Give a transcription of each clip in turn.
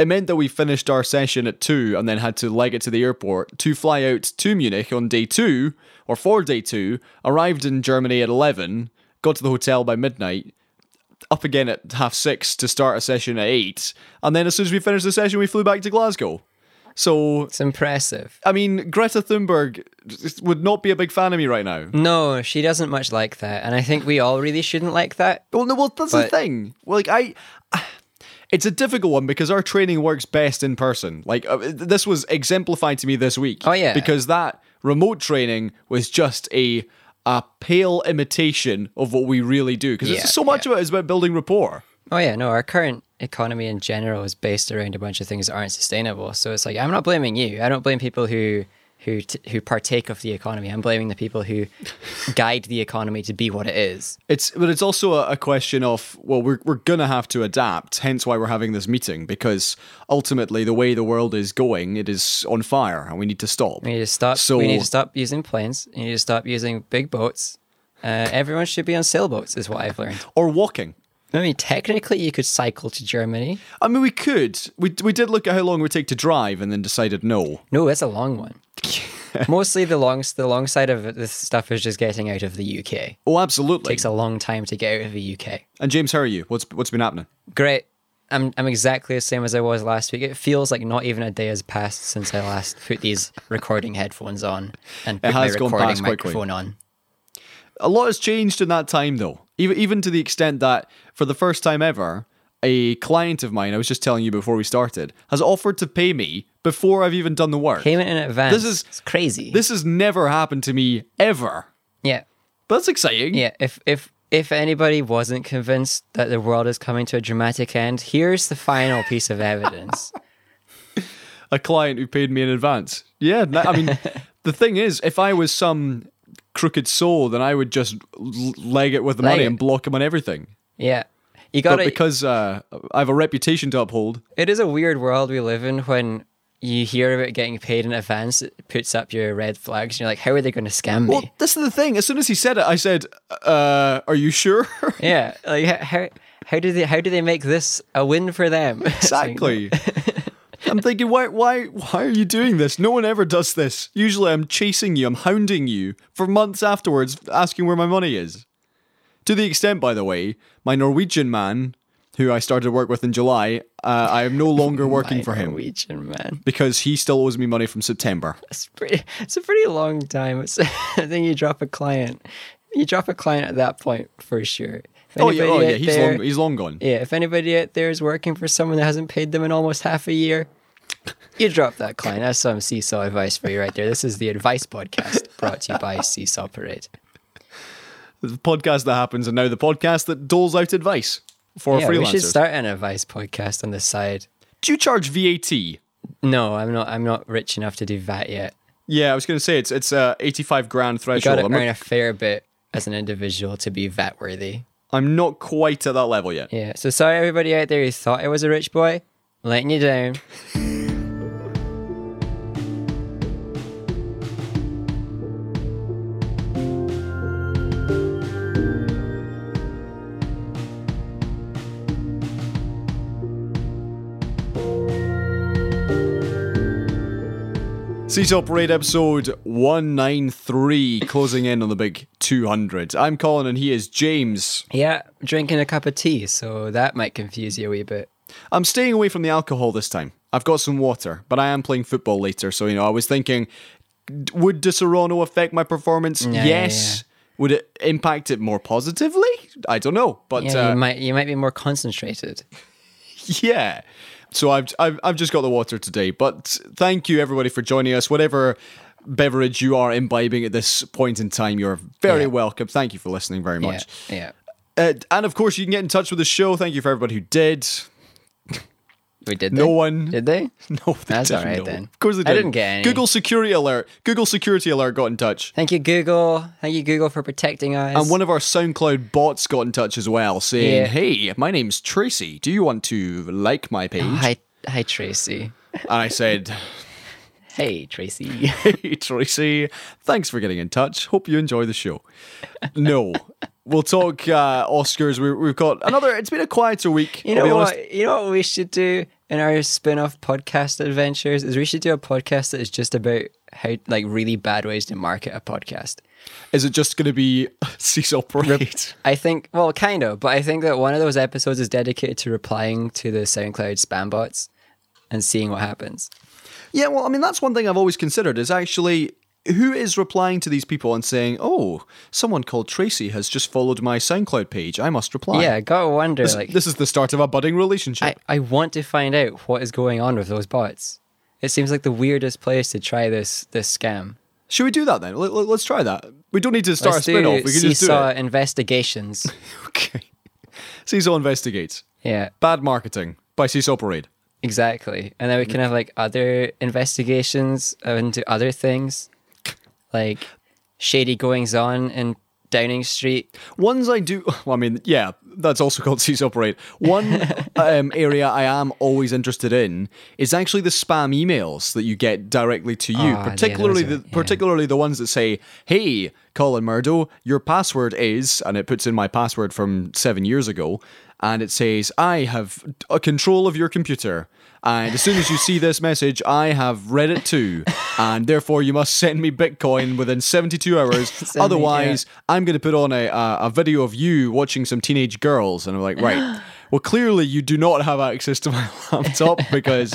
it meant that we finished our session at two and then had to leg it to the airport to fly out to Munich on day two or for day two. Arrived in Germany at eleven, got to the hotel by midnight, up again at half six to start a session at eight, and then as soon as we finished the session, we flew back to Glasgow. So It's impressive. I mean, Greta Thunberg would not be a big fan of me right now. No, she doesn't much like that, and I think we all really shouldn't like that. Well, no, well, that's the thing. Well, like I, it's a difficult one because our training works best in person. Like uh, this was exemplified to me this week. Oh, yeah. because that remote training was just a a pale imitation of what we really do. Because Yeah, so much of it is about building rapport. Oh yeah, no, our current economy in general is based around a bunch of things that aren't sustainable. So it's like I'm not blaming you. I don't blame people who who t- who partake of the economy. I'm blaming the people who guide the economy to be what it is. It's but it's also a, a question of well, we're we're gonna have to adapt. Hence why we're having this meeting because ultimately the way the world is going, it is on fire, and we need to stop. We need to stop. So- we need to stop using planes. We need to stop using big boats. Uh, everyone should be on sailboats, is what I've learned. Or walking. I mean, technically, you could cycle to Germany. I mean, we could. We we did look at how long it would take to drive, and then decided no. No, it's a long one. Mostly the long the long side of this stuff is just getting out of the UK. Oh, absolutely. It takes a long time to get out of the UK. and James, how are you? What's what's been happening? Great. I'm I'm exactly the same as I was last week. It feels like not even a day has passed since I last put these recording headphones on and put my has gone recording past quickly. microphone on. A lot has changed in that time, though. Even even to the extent that for the first time ever, a client of mine, I was just telling you before we started, has offered to pay me before I've even done the work. Payment in advance. This is- it's crazy. This has never happened to me ever. yeah. But that's exciting. Yeah. If if if anybody wasn't convinced that the world is coming to a dramatic end, here's the final piece of evidence. a client who paid me in advance. Yeah, I mean, the thing is, if I was some crooked soul, then I would just leg it with the Leg money it. and block him on everything. Yeah. You But got because uh, I have a reputation to uphold, It is a weird world we live in when you hear about getting paid in advance, it puts up your red flags, and you're like, how are they going to scam me? well, this is the thing. As soon as he said it, I said, uh, "Are you sure?" yeah, like how how do they how do they make this a win for them? Exactly. I'm thinking, why, why, why are you doing this? No one ever does this. Usually, I'm chasing you, I'm hounding you for months afterwards, asking where my money is. To the extent, by the way, my Norwegian man, who I started to work with in July, uh, I am no longer working for him Norwegian man. because he still owes me money from September. It's pretty. It's a pretty long time. It's, I think you drop a client. You drop a client at that point for sure. Oh yeah, oh yeah, he's there- long, he's long gone. Yeah, if anybody out there is working for someone that hasn't paid them in almost half a year, you drop that client. That's some seesaw advice for you right there. This is the Advice Podcast brought to you by Seesaw Parade. The podcast that happens, and now the podcast that doles out advice for yeah, we should freelancers. start an advice podcast on the side. Do you charge VAT? No, I'm not. I'm not rich enough to do that yet. Yeah, I was going to say it's it's a 85 grand threshold. You got to earn a fair bit as an individual to be VAT worthy. I'm not quite at that level yet. Yeah. So sorry, everybody out there who thought I was a rich boy, letting you down. Seesaw Parade episode 193, closing in on the big 200. I'm Colin and he is James. Yeah, drinking a cup of tea, so that might confuse you a wee bit. I'm staying away from the alcohol this time. I've got some water, but I am playing football later, so you know, I was thinking, would Disaronno affect my performance? Yeah, yeah, yes. Would it impact it more positively? I don't know, but Yeah, uh, you might you might be more concentrated. yeah. So I've, I've I've just got the water today, but thank you everybody for joining us. Whatever beverage you are imbibing at this point in time, you're very Yeah. welcome. Thank you for listening very Yeah, much. yeah. Uh, and of course, you can get in touch with the show. Thank you for everybody who did. We did. No they? one. did they? No, they That's all right know. then. Of course they I didn't. didn't get any. Google security alert. Google security alert got in touch. Thank you, Google. Thank you, Google, for protecting us. And one of our SoundCloud bots got in touch as well, saying, Yeah. "Hey, my name's Tracy. Do you want to like my oh, page?" Oh, hi, hi, Tracy. And I said, Hey, Tracy. "Hey, Tracy. Thanks for getting in touch. Hope you enjoy the show." No, we'll talk uh, Oscars. We, we've got another. It's been a quieter week. You know what? You know what we should do in our spin-off podcast adventures is we should do a podcast that is just about how like really bad ways to market a podcast. Is it just going to be Seesaw Parade? I think, well, kind of, but I think that one of those episodes is dedicated to replying to the SoundCloud spam bots and seeing what happens. Yeah, well, I mean, that's one thing I've always considered is actually who is replying to these people and saying, "Oh, someone called Tracy has just followed my SoundCloud page. I must reply." Yeah, gotta wonder. this, like, this is the start of a budding relationship. I, I want to find out what is going on with those bots. It seems like the weirdest place to try this this scam. Should we do that then? Let, us try that. We don't need to start Let's a spin off. We can just do Seesaw it. investigations. Okay. Seesaw investigates yeah, bad marketing by Seesaw Parade. exactly. And then we can mm. have like other investigations into other things, like shady goings on in Downing Street. Ones I do, well, I mean, yeah, that's also called Seesaw Parade. One um, area I am always interested in is actually the spam emails that you get directly to you, yeah, particularly those are- the yeah. particularly the ones that say, "Hey, Colin Murdo, your password is," and it puts in my password from seven years ago, and it says, "I have a control of your computer." And as soon as you see this message, I have read it too, and therefore you must send me Bitcoin within 72 hours. Send me, Otherwise, I'm going to put on a, a a video of you watching some teenage girls, and I'm like, right. Well, clearly you do not have access to my laptop because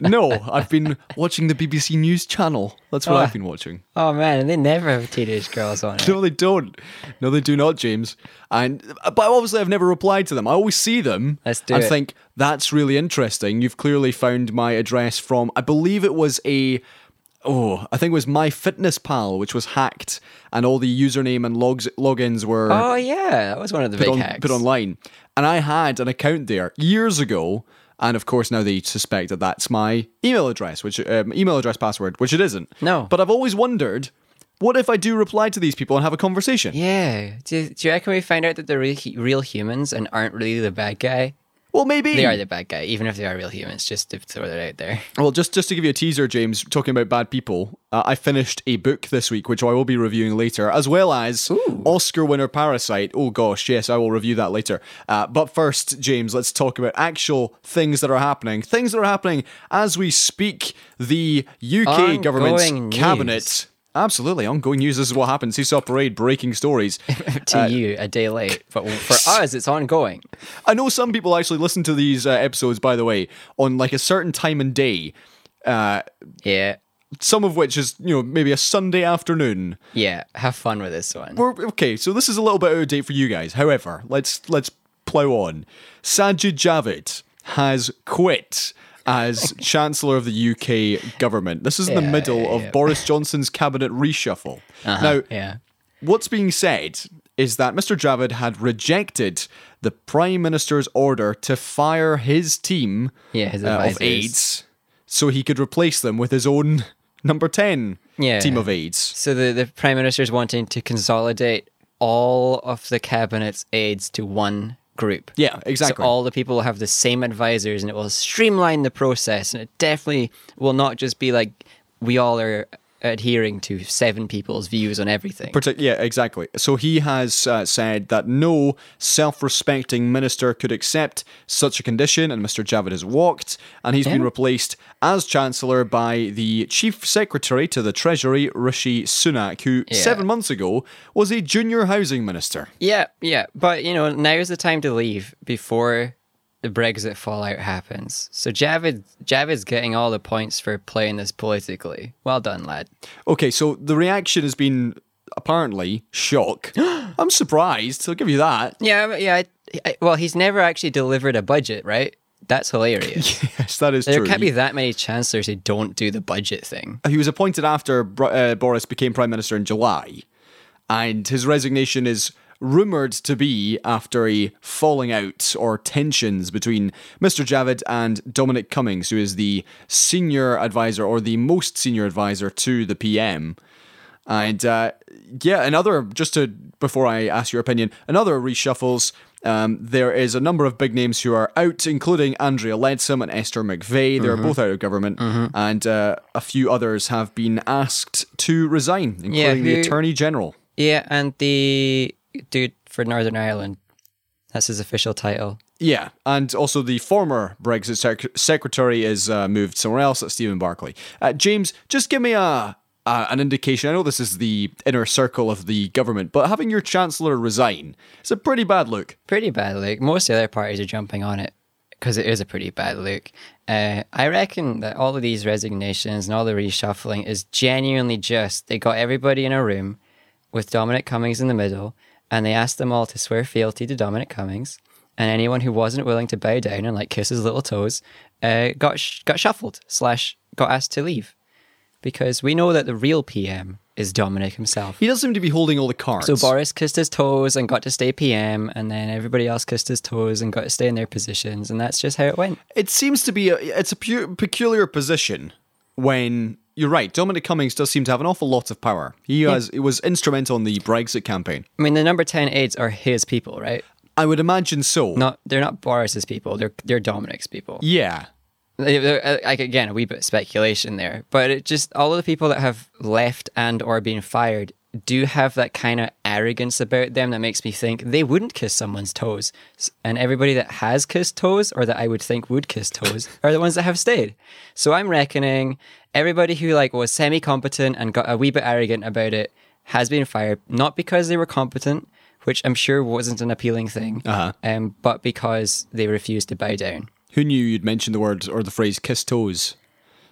no, I've been watching the BBC News channel. That's what Oh. I've been watching. Oh man, and they never have teenage girls on it. No, they don't. No, they do not, James. And but obviously, I've never replied to them. I always see them Let's do and it. think that's really interesting. You've clearly found my address from. I believe it was a. Oh, I think it was my Fitness Pal, which was hacked, and all the username and logs logins were Oh yeah, that was one of the big on, hacks. put online. And I had an account there years ago. And of course, now they suspect that that's my email address, which um, email address password, which it isn't. No. But I've always wondered, what if I do reply to these people and have a conversation? Yeah. Do, do you reckon we find out that they're real, real humans and aren't really the bad guy? Well, maybe They are the bad guy, even if they are real humans. Just to throw that out there. Well, just just to give you a teaser, James, talking about bad people, uh, I finished a book this week, which I will be reviewing later, as well as Oscar winner Parasite. Oh gosh, yes, I will review that later. Uh, but first, James, let's talk about actual things that are happening. Things that are happening as we speak. The UK government's Ongoing news. cabinet. Absolutely, ongoing news. This is what happens. Seesaw Parade breaking stories. to you, a day late, but for us, it's ongoing. I know some people actually listen to these uh, episodes, by the way, on like a certain time and day. Uh, Yeah. some of which is you know maybe a Sunday afternoon. Yeah. Have fun with this one. We're okay, so this is a little bit out of date for you guys. However, let's let's plow on. Sajid Javid has quit as Chancellor of the UK government. This is in the middle yeah, of yeah. Boris Johnson's cabinet reshuffle. Now, yeah. what's being said is that Mr. Javid had rejected the Prime Minister's order to fire his team Yeah, his uh, of aides so he could replace them with his own number 10 Yeah. team of aides. So the, the prime minister is wanting to consolidate all of the cabinet's aides to one group. Yeah, exactly. So all the people will have the same advisors, and it will streamline the process. And it definitely will not just be like we all are adhering to seven people's views on everything. Partic- yeah, exactly. So he has uh, said that no self respecting minister could accept such a condition, and Mr. Javid has walked, and he's been replaced as Chancellor by the Chief Secretary to the Treasury, Rishi Sunak, who Yeah. seven months ago was a junior housing minister. Yeah, yeah. But, you know, now is the time to leave before the Brexit fallout happens. So Javid Javid's getting all the points for playing this politically. Well done, lad. Okay, so the reaction has been apparently shock. I'm surprised, I'll give you that. Yeah, yeah. I, I, well, he's never actually delivered a budget, right? That's hilarious. Yes, that is there true. can't be that many chancellors who don't do the budget thing. he was appointed after uh, Boris became prime minister in July, and his resignation is rumored to be after a falling out or tensions between Mr. Javid and Dominic Cummings, who is the senior advisor or the most senior advisor to the PM. And uh, yeah, another just to before I ask your opinion, another reshuffles. Um, there is a number of big names who are out, including Andrea Leadsom and Esther McVey. They're both out of government, and uh, a few others have been asked to resign, including Yeah, the Attorney General. Yeah, and the dude for Northern Ireland, that's his official title. Yeah, and also the former Brexit sec- secretary is uh, moved somewhere else. That's Stephen Barclay. Uh, James, just give me a, a an indication. I know this is the inner circle of the government, but having your chancellor resign is a pretty bad look. Pretty bad look. Most of the other parties are jumping on it because it is a pretty bad look. Uh, I reckon that all of these resignations and all the reshuffling is genuinely just they got everybody in a room with Dominic Cummings in the middle, and they asked them all to swear fealty to Dominic Cummings. And anyone who wasn't willing to bow down and like kiss his little toes uh, got sh- got shuffled slash got asked to leave, because we know that the real PM is Dominic himself. He does seem to be holding all the cards. So Boris kissed his toes and got to stay PM, and then everybody else kissed his toes and got to stay in their positions, and that's just how it went. it seems to be a it's a pu- peculiar position when you're right. Dominic Cummings does seem to have an awful lot of power. He has it was instrumental in the Brexit campaign. I mean, the number ten aides are his people, right? I would imagine so. Not they're not Boris's people. They're they're Dominic's people. Yeah. Uh, Like again, a wee bit of speculation there, but it just all of the people that have left and or been fired do have that kind of arrogance about them that makes me think they wouldn't kiss someone's toes. And everybody that has kissed toes, or that I would think would kiss toes, are the ones that have stayed. So I'm reckoning everybody who like was semi competent and got a wee bit arrogant about it has been fired, not because they were competent, which I'm sure wasn't an appealing thing, Uh-huh. um, but because they refused to bow down. Who knew you'd mention the word or the phrase "kiss toes"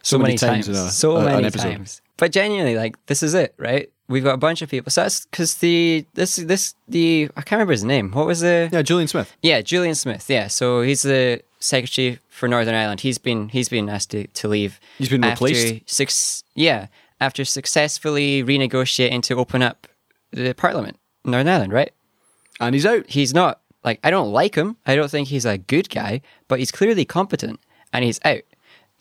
so, many, times, in a, so a- an many times. But genuinely, like this is it, right? We've got a bunch of people. So that's because the this this the I can't remember his name. What was the Yeah, Julian Smith. yeah Julian Smith? Yeah, so he's the secretary for Northern Ireland. He's been he's been asked to, to leave. He's been replaced? Six yeah after successfully renegotiating to open up the Parliament in Northern Ireland, right? And he's out. he's not like I don't like him. I don't think he's a good guy, but he's clearly competent and he's out,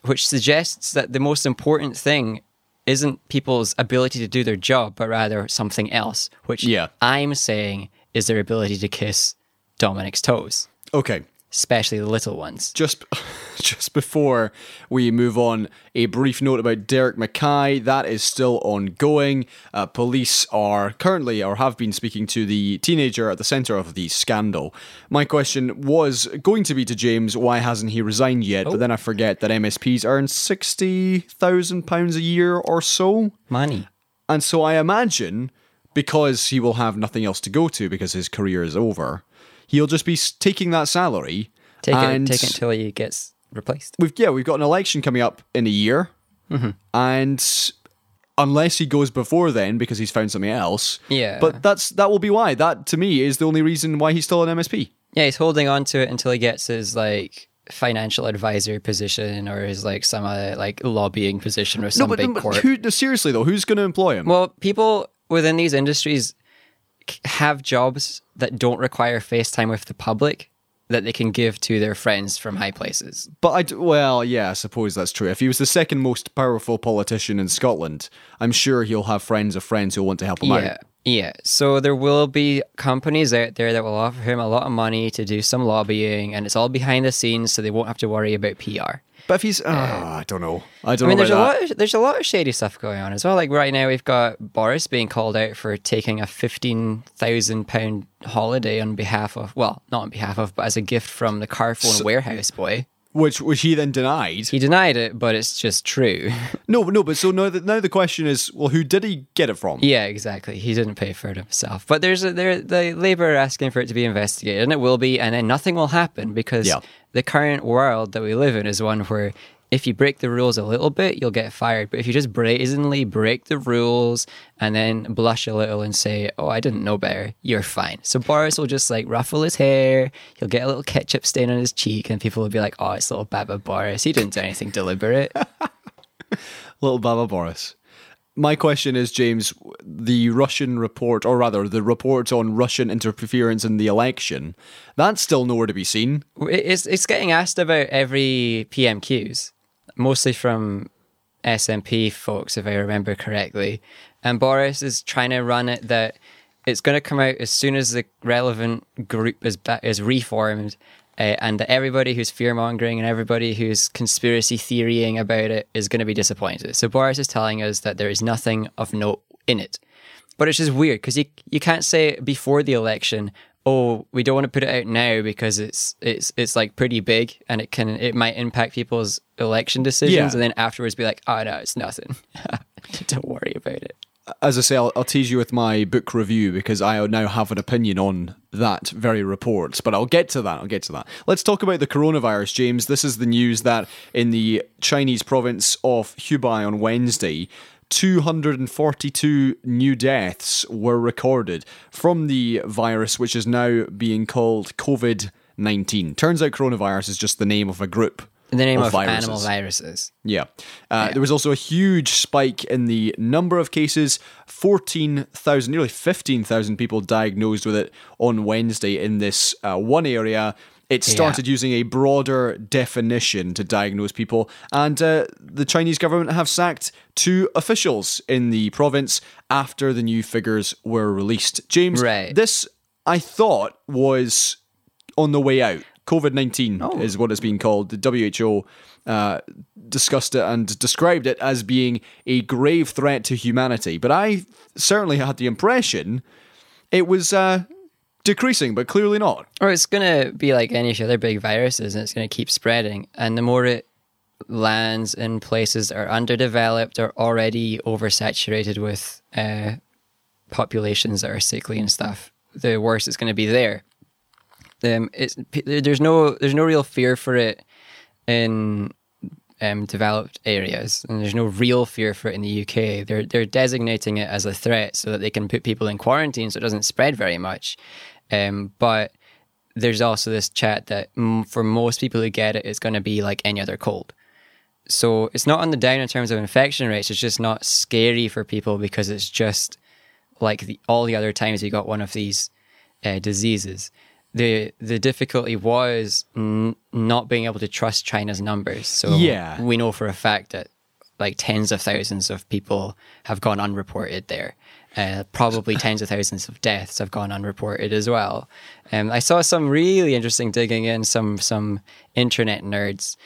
which suggests that the most important thing isn't people's ability to do their job, but rather something else, which Yeah. I'm saying is their ability to kiss Dominic's toes, Okay. Especially the little ones. Just, just before we move on, a brief note about Derek Mackay. That is still ongoing. Uh, police are currently or have been speaking to the teenager at the centre of the scandal. My question was going to be to James, why hasn't he resigned yet? But then I forget that MSPs earn sixty thousand pounds a year or so. Money. And so I imagine because he will have nothing else to go to because his career is over, he'll just be taking that salary. Take and it, take it until he gets replaced. we've yeah we've got an election coming up in a year, Mm-hmm. and unless he goes before then because he's found something else, Yeah. But that's that will be why that to me is the only reason why he's still an MSP. Yeah, he's holding on to it until he gets his like financial advisor position or his like some uh, like lobbying position or some no, but, big but court. who, no, seriously though, who's going to employ him? Well, people within these industries have jobs that don't require FaceTime with the public that they can give to their friends from high places. But I d- well, yeah, I suppose that's true. If he was the second most powerful politician in Scotland, I'm sure he'll have friends of friends who'll want to help him Yeah. out. Yeah. So there will be companies out there that will offer him a lot of money to do some lobbying and it's all behind the scenes so they won't have to worry about PR. But if he's, ah, I don't know. I don't I mean, there's a that. lot. Of, there's a lot of shady stuff going on as well. Like right now, we've got Boris being called out for taking a fifteen thousand pound holiday on behalf of, well, not on behalf of, but as a gift from the Carphone warehouse boy. Which which he then denied. He denied it, but it's just true. no, no, but so now the, now the question is, well, who did he get it from? yeah, exactly. He didn't pay for it himself. But there's a, there the Labour are asking for it to be investigated, and it will be, and then nothing will happen because Yeah. the current world that we live in is one where if you break the rules a little bit, you'll get fired. But if you just brazenly break the rules and then blush a little and say, "Oh, I didn't know better," you're fine. So Boris will just like ruffle his hair. He'll get a little ketchup stain on his cheek, and people will be like, "Oh, it's little Baba Boris. He didn't do anything deliberate." Little Baba Boris. My question is, James, the Russian report, or rather, the report on Russian interference in the election, that's still nowhere to be seen. It's it's getting asked about every PMQs, mostly from SNP folks, if I remember correctly. And Boris is trying to run it that it's going to come out as soon as the relevant group is is reformed, uh, and that everybody who's fear mongering and everybody who's conspiracy theorying about it is going to be disappointed. So Boris is telling us that there is nothing of note in it. But it's just weird because you, you can't say before the election, oh, we don't want to put it out now because it's it's it's like pretty big and it can it might impact people's election decisions, Yeah. and then afterwards be like, oh no, it's nothing. don't worry about it. as I say, I'll, I'll tease you with my book review because I now have an opinion on that very report. But I'll get to that. I'll get to that. Let's talk about the coronavirus, James. This is the news that in the Chinese province of Hubei on Wednesday, 242 new deaths were recorded from the virus, which is now being called COVID 19. Turns out coronavirus is just the name of a group. In the name of, viruses. animal viruses. Yeah. Uh, There was also a huge spike in the number of cases 14,000, nearly 15,000 people diagnosed with it on Wednesday in this uh, one area. It started using a broader definition to diagnose people, and uh, the Chinese government have sacked two officials in the province after the new figures were released. James, Right. this I thought was on the way out. COVID 19 is what it's being called. The WHO uh, discussed it and described it as being a grave threat to humanity. But I certainly had the impression it was uh, decreasing, but clearly not. Or it's gonna be like any other big viruses, and it's gonna keep spreading. And the more it lands in places that are underdeveloped or already oversaturated with uh, populations that are sickly and stuff, the worse it's gonna be there. Um, it's there's no there's no real fear for it in um, developed areas, and there's no real fear for it in the UK. They're they're designating it as a threat so that they can put people in quarantine so it doesn't spread very much. Um, but there's also this chat that mm, for most people who get it, it's going to be like any other cold. So it's not on the down in terms of infection rates. It's just not scary for people because it's just like the, all the other times you got one of these uh, diseases. The the difficulty was n- not being able to trust China's numbers. So Yeah. we know for a fact that like tens of thousands of people have gone unreported there. Uh, probably tens of thousands of deaths have gone unreported as well. Um, I saw some really interesting digging in. Some some internet nerds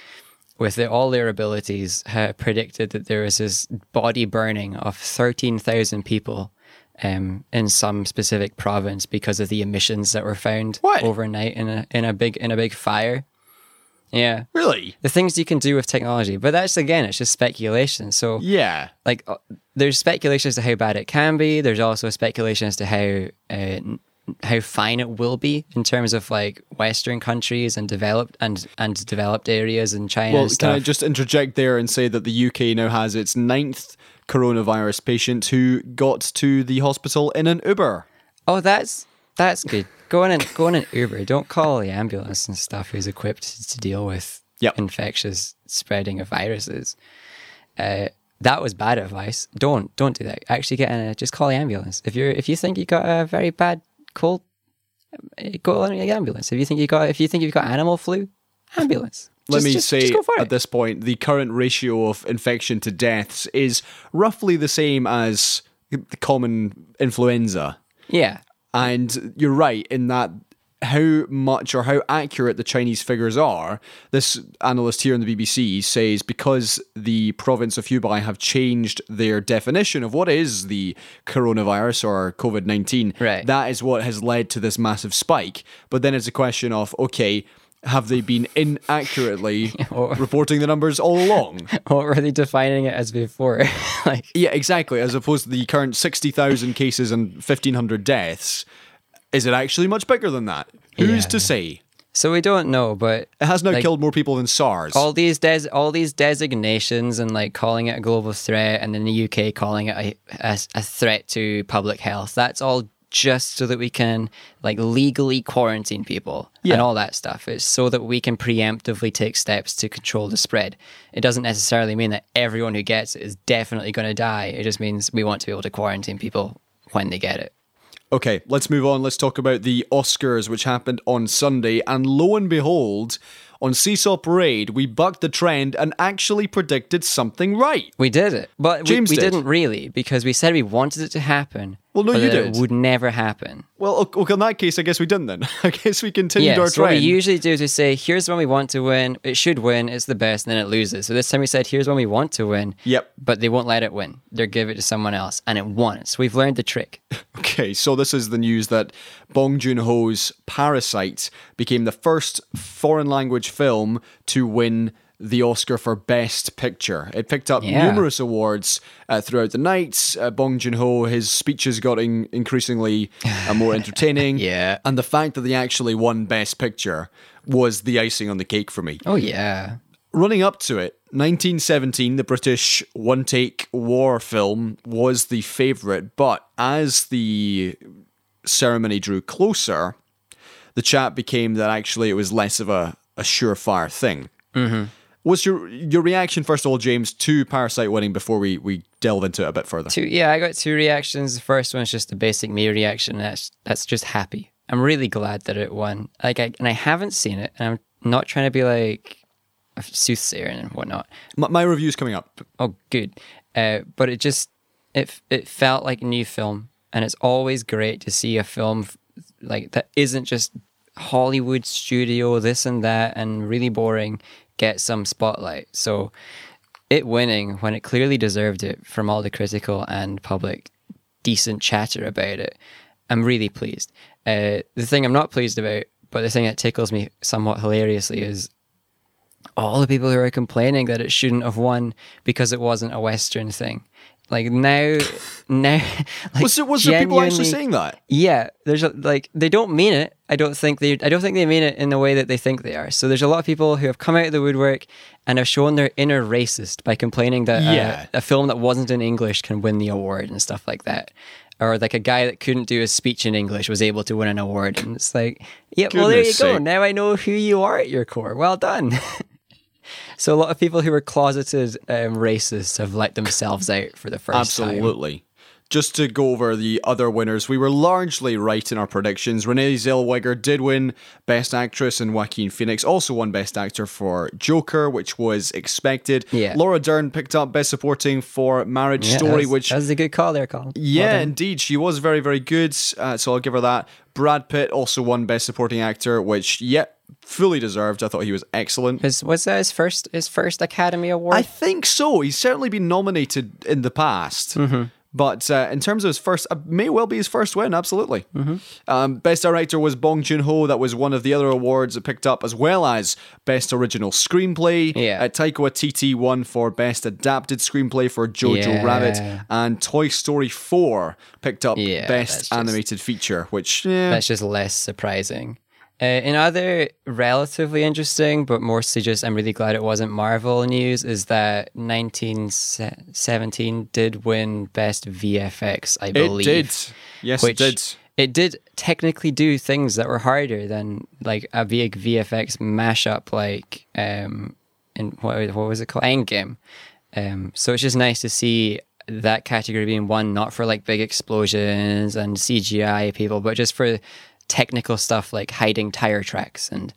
with the, all their abilities uh, predicted that there was this body burning of 13,000 people um, in some specific province because of the emissions that were found What? overnight in a in a big in a big fire. Yeah, Really? the things you can do with technology, but that's again, it's just speculation. So Yeah. like uh, there's speculation as to how bad it can be. There's also speculation as to how uh, how fine it will be in terms of like Western countries and developed and and developed areas in China. Well, can. I just interject there and say that the UK now has its ninth coronavirus patient who got to the hospital in an Uber. Oh, that's that's good. Go on and go on an Uber. Don't call the ambulance and stuff who's equipped to deal with Yep. infectious spreading of viruses. Uh, that was bad advice. Don't don't do that. Actually, get in a, just call the ambulance if you're if you think you got a very bad cold. uh, Go on the ambulance. If you think you got if you think you've got animal flu, ambulance. Let Just- me just- say just at this point, the current ratio of infection to deaths is roughly the same as the common influenza. Yeah, And you're right in that how much or how accurate the Chinese figures are. This analyst here on the BBC says because the province of Hubei have changed their definition of what is the coronavirus or COVID 19, Right. that is what has led to this massive spike. But then it's a question of, okay, have they been inaccurately reporting the numbers all along? Or were they defining it as before? like Yeah, exactly. As opposed to the current 60,000 cases and 1,500 deaths. Is it actually much bigger than that? Who's Yeah. to say? so, we don't know, but It has now Like- killed more people than SARS. all these des- all these designations and like calling it a global threat and in the UK calling it a, a, a threat to public health that's all just so that we can like legally quarantine people Yeah. and all that stuff it's so that we can preemptively take steps to control the spread it doesn't necessarily mean that everyone who gets it is definitely going to die it just means we want to be able to quarantine people when they get it Okay, let's move on. Let's talk about the Oscars, which happened on Sunday. And lo and behold, on Seesaw Parade, we bucked the trend and actually predicted something right. We did it, but James we, we did. didn't really because we said we wanted it to happen, Well, no, you did. It would never happen. Well, okay, in that case, I guess we didn't then. I guess we continued Yeah, our so what we usually do is we say, here's when we want to win. It should win. It's the best, and then it loses. So this time we said, here's when we want to win. Yep. But they won't let it win. They'll give it to someone else, and it won. So we've learned the trick. Okay, so this is the news that Bong Joon Ho's Parasite became the first foreign language film to win the Oscar for Best Picture. It picked up Yeah. numerous awards uh, throughout the night. Uh, Bong Joon Ho, his speeches got in- increasingly uh, more entertaining. Yeah. And the fact that they actually won Best Picture was the icing on the cake for me. Oh, yeah. Running up to it, 1917, the British one take war film was the favourite, but as the ceremony drew closer, the chat became that actually it was less of a, a surefire thing. Mm-hmm. What's your your reaction, first of all, James, to Parasite winning before we, we delve into it a bit further? Two, yeah, I got two reactions. The first one's just a basic me reaction. That's that's just happy. I'm really glad that it won. Like, I, and I haven't seen it, and I'm not trying to be like a soothsayer and whatnot. My, my review's coming up. Oh, good. Uh, but it just it it felt like a new film, and it's always great to see a film like that isn't just Hollywood studio this and that and really boring get some spotlight. So it winning when it clearly deserved it from all the critical and public decent chatter about it, I'm really pleased. Uh, the thing I'm not pleased about, but the thing that tickles me somewhat hilariously is all the people who are complaining that it shouldn't have won because it wasn't a Western thing. Like now, now, like Was there, was there people actually saying that? yeah, there's a, like they don't mean it. I don't think they. I don't think they mean it in the way that they think they are. So there's a lot of people who have come out of the woodwork and have shown their inner racist by complaining that uh, Yeah. a film that wasn't in English can win the award and stuff like that. Or like a guy that couldn't do a speech in English was able to win an award, and it's like, yeah, well there you Goodness go. Now I know who you are at your core. Well done. so a lot of people who were closeted um, racists have let themselves out for the first time. Absolutely. Just to go over the other winners, we were largely right in our predictions. Renee Zellweger did win Best Actress, and Joaquin Phoenix also won Best Actor for Joker, which was expected. Yeah. Laura Dern picked up Best Supporting for Marriage Yeah, Story, that's- which that's a good call there, Colin. Yeah, done. indeed, she was very, very good. Uh, so I'll give her that. Brad Pitt also won Best Supporting Actor, which yep, fully deserved. I thought he was excellent. Was was that his first his first Academy Award? I think so. He's certainly been nominated in the past. Mm-hmm. But uh, in terms of his first, uh, may well be his first win, absolutely. Mm-hmm. Um, best director was Bong Joon Ho. That was one of the other awards it picked up, as well as Best Original Screenplay. Yeah. Uh, Taika Waititi won for Best Adapted Screenplay for Jojo Yeah. Rabbit. And Toy Story 4 picked up Yeah, Best just- Animated Feature, which, yeah, That's just less surprising. Uh, other relatively interesting, but mostly just I'm really glad it wasn't Marvel news, is that 1917 did win Best VFX, I believe. it did. Yes, it did. It did technically do things that were harder than like a big VFX mashup, like um, in what what was it called, Endgame. Um, so it's just nice to see that category being won, not for like big explosions and CGI people, but just for technical stuff like hiding tire tracks and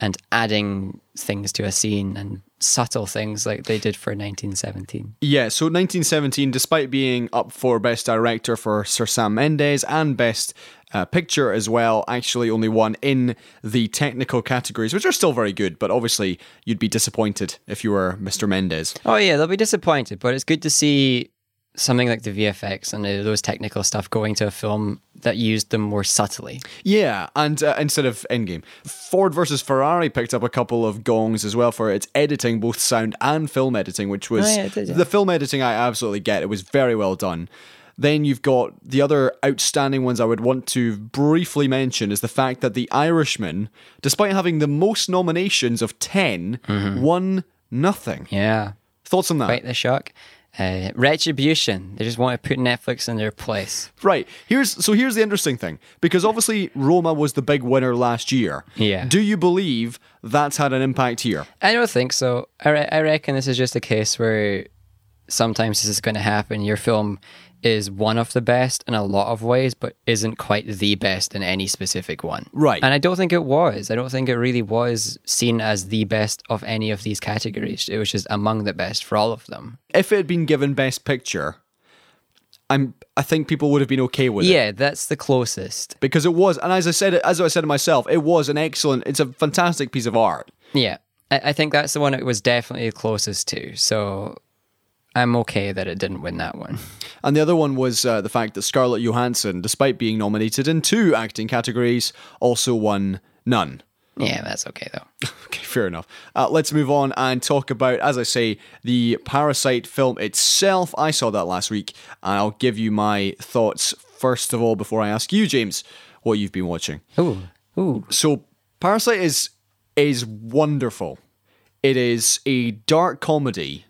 and adding things to a scene and subtle things like they did for 1917. Yeah, so 1917, despite being up for Best Director for Sir Sam Mendes and Best uh, Picture as well, actually only won in the technical categories, which are still very good, but obviously you'd be disappointed if you were Mr. Mendes. Oh yeah, they'll be disappointed, but it's good to see something like the VFX and uh, those technical stuff going to a film that used them more subtly. Yeah, and uh, instead of Endgame, Ford versus Ferrari picked up a couple of gongs as well for its editing, both sound and film editing, which was Oh, yeah, did, yeah. the film editing I absolutely get. It was very well done. Then you've got the other outstanding ones I would want to briefly mention is the fact that The Irishman, despite having the most nominations of 10, Mm-hmm. won nothing. Yeah, Thoughts on that? quite the shock. Uh, retribution. They just want to put Netflix in their place. Right. Here's so here's the interesting thing because obviously Roma was the big winner last year. Yeah. Do you believe that's had an impact here? I don't think so. I, re- I reckon this is just a case where sometimes this is going to happen. Your film is one of the best in a lot of ways, but isn't quite the best in any specific one. Right. And I don't think it was. I don't think it really was seen as the best of any of these categories. It was just among the best for all of them. If it had been given Best Picture, I'm I think people would have been okay with it. Yeah, that's the closest. Because it was and as I said as I said to myself, it was an excellent it's a fantastic piece of art. Yeah. I, I think that's the one it was definitely the closest to. So I'm okay that it didn't win that one. And the other one was uh, the fact that Scarlett Johansson, despite being nominated in two acting categories, also won none. Yeah, that's okay though. Okay, fair enough. Uh, let's move on and talk about, as I say, the Parasite film itself. I saw that last week, and I'll give you my thoughts first of all before I ask you, James, what you've been watching. Ooh. Ooh. So, Parasite is is wonderful. It is a dark comedy,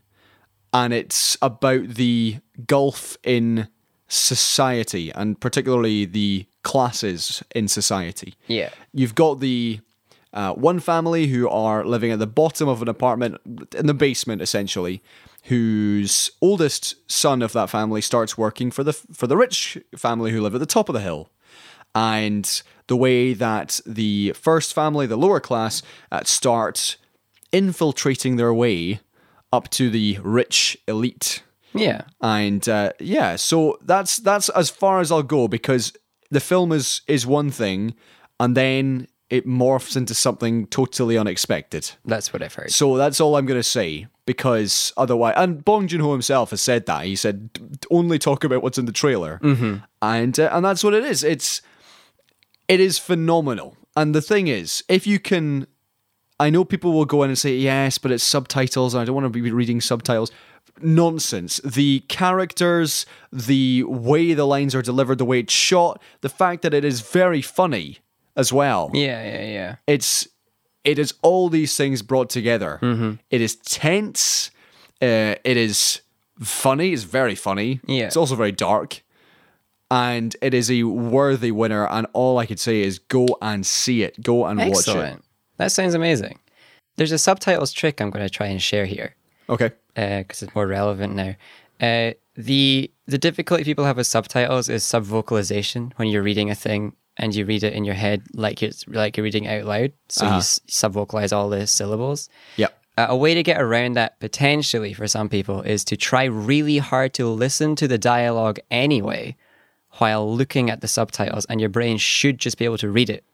and it's about the gulf in society, and particularly the classes in society. Yeah. You've got the uh, one family who are living at the bottom of an apartment in the basement, essentially, whose oldest son of that family starts working for the for the rich family who live at the top of the hill, and the way that the first family, the lower class, uh, start infiltrating their way up to the rich elite Yeah. and uh, yeah, so that's that's as far as I'll go because the film is is one thing, and then it morphs into something totally unexpected. That's what I've heard. So that's all I'm gonna say because otherwise, and Bong Joon Ho himself has said that he said only talk about what's in the trailer, mm-hmm. and uh, and that's what it is. It's it is phenomenal, and the thing is, if you can I know people will go in and say, yes, but it's subtitles, and I don't want to be reading subtitles. Nonsense. The characters, the way the lines are delivered, the way it's shot, the fact that it is very funny as well. Yeah, yeah, yeah. It's it is all these things brought together. It is tense. Uh, it is funny. It's very funny. Yeah. It's also very dark. And it is a worthy winner. And all I could say is go and see it. Go and watch it. That sounds amazing. There's a subtitles trick I'm going to try and share here Okay. because it's more relevant now. Uh, the the difficulty people have with subtitles is subvocalization when you're reading a thing and you read it in your head like it's like you're reading it out loud. So you s- subvocalize all the syllables. Yep. Uh, a way to get around that potentially for some people is to try really hard to listen to the dialogue anyway while looking at the subtitles and your brain should just be able to read it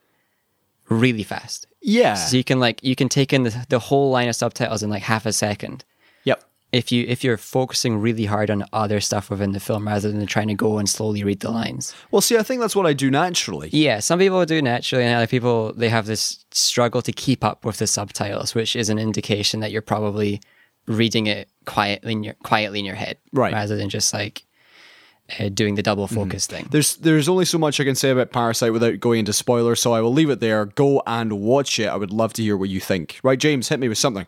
really fast. Yeah. So you can like you can take in the, the whole line of subtitles in like half a second. Yep. If you if you're focusing really hard on other stuff within the film rather than trying to go and slowly read the lines. Well, see, I think that's what I do naturally. Yeah, some people do naturally, and other people they have this struggle to keep up with the subtitles, which is an indication that you're probably reading it quietly in your quietly in your head, Right. Rather than just like uh, doing the double focus thing. There's there's only so much I can say about Parasite without going into spoilers, so I will leave it there. Go and watch it. I would love to hear what you think. Right, James, hit me with something.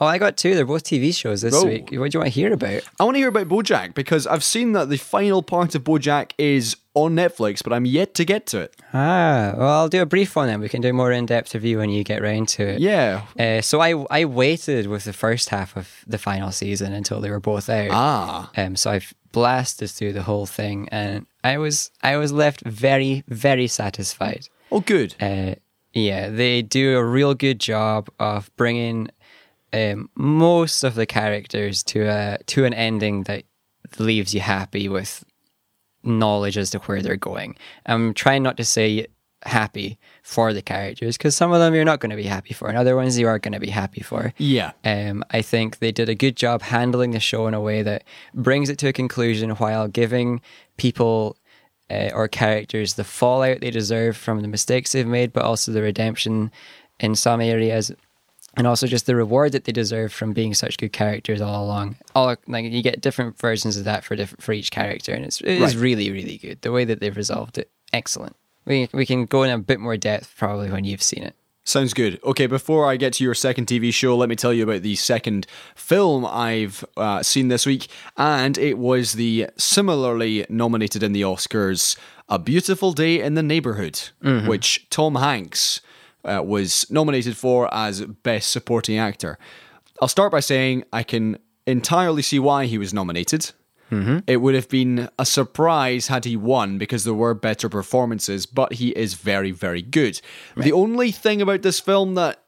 Oh, I got two. They're both TV shows this Oh. week. What do you want to hear about? I want to hear about BoJack because I've seen that the final part of BoJack is on Netflix, but I'm yet to get to it. Ah, well, I'll do a brief one then. We can do a more in depth review when you get round to it. Yeah. Uh, so I I waited with the first half of the final season until they were both out. Ah. Um, so I've blasted through the whole thing, and I was I was left very very satisfied. Oh, good. Uh, yeah, they do a real good job of bringing um, most of the characters to a to an ending that leaves you happy with knowledge as to where they're going. I'm trying not to say happy for the characters because some of them you're not going to be happy for, and other ones you are going to be happy for. Yeah. Um, I think they did a good job handling the show in a way that brings it to a conclusion while giving people uh, or characters the fallout they deserve from the mistakes they've made, but also the redemption in some areas, and also just the reward that they deserve from being such good characters all along. All like you get different versions of that for different for each character, and it's it is Right. really really good. The way that they've resolved it, excellent. We we can go in a bit more depth probably when you've seen it. Sounds good. Okay, before I get to your second TV show, let me tell you about the second film I've uh, seen this week, and it was the similarly nominated in the Oscars, A Beautiful Day in the Neighborhood, which Tom Hanks uh, was nominated for as Best Supporting Actor. I'll start by saying I can entirely see why he was nominated. It would have been a surprise had he won because there were better performances, but he is very, very good. The only thing about this film that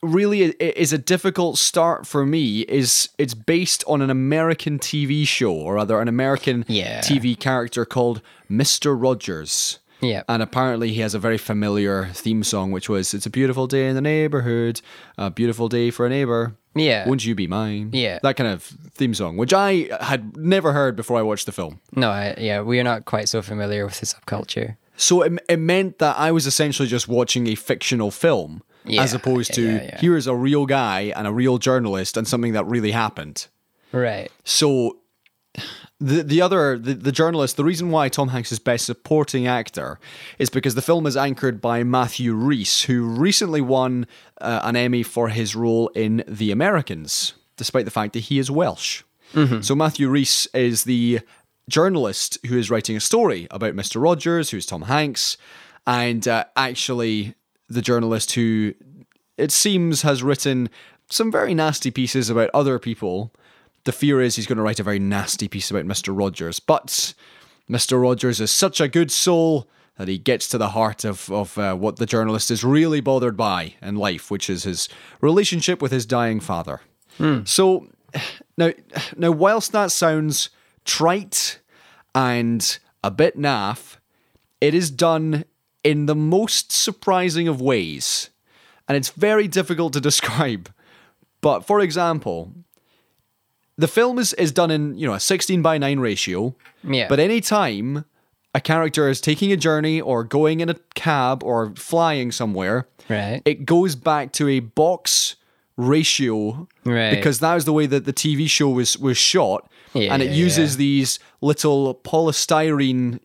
really is a difficult start for me is it's based on an American TV show, or rather an American Yeah. TV character called Mr. Rogers. Yeah. And apparently he has a very familiar theme song, which was It's a beautiful day in the neighborhood, a beautiful day for a neighbor. Yeah. Won't you be mine? Yeah. That kind of theme song, which I had never heard before I watched the film. No, I, yeah, we are not quite so familiar with the subculture. So it, it meant that I was essentially just watching a fictional film as opposed to yeah, yeah, yeah. here is a real guy and a real journalist and something that really happened. Right. So the the other the, the journalist, the reason why Tom Hanks is best supporting actor is because the film is anchored by Matthew Rhys, who recently won uh, an Emmy for his role in The Americans, despite the fact that he is Welsh. So Matthew Rhys is the journalist who is writing a story about Mr. Rogers, who's Tom Hanks, and uh, actually the journalist who it seems has written some very nasty pieces about other people. The fear is he's going to write a very nasty piece about Mr. Rogers, but Mr. Rogers is such a good soul that he gets to the heart of, of uh, what the journalist is really bothered by in life, which is his relationship with his dying father. So now, now, whilst that sounds trite and a bit naff, it is done in the most surprising of ways. And it's very difficult to describe. But for example, the film is, is done in, you know, a 16 by 9 ratio. Yeah. But any time a character is taking a journey or going in a cab or flying somewhere, Right. it goes back to a box ratio Right. because that was the way that the TV show was was shot, Yeah, and it uses yeah. these little polystyrene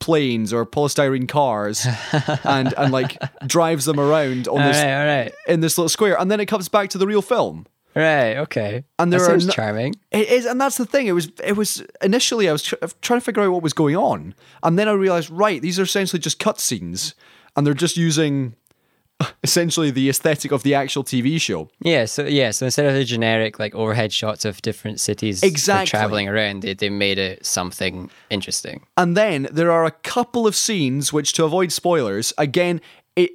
planes or polystyrene cars, and and like drives them around on all this right, all right. in this little square, and then it comes back to the real film. Right, okay. And that there are seems no- charming. It is, and that's the thing. It was, it was initially I was tr- trying to figure out what was going on, and then I realized, right, these are essentially just cutscenes, and they're just using essentially the aesthetic of the actual TV show. Yeah, so yeah, so instead of the generic like overhead shots of different cities Exactly. traveling around, they, they made it something interesting. And then there are a couple of scenes which, to avoid spoilers, again, it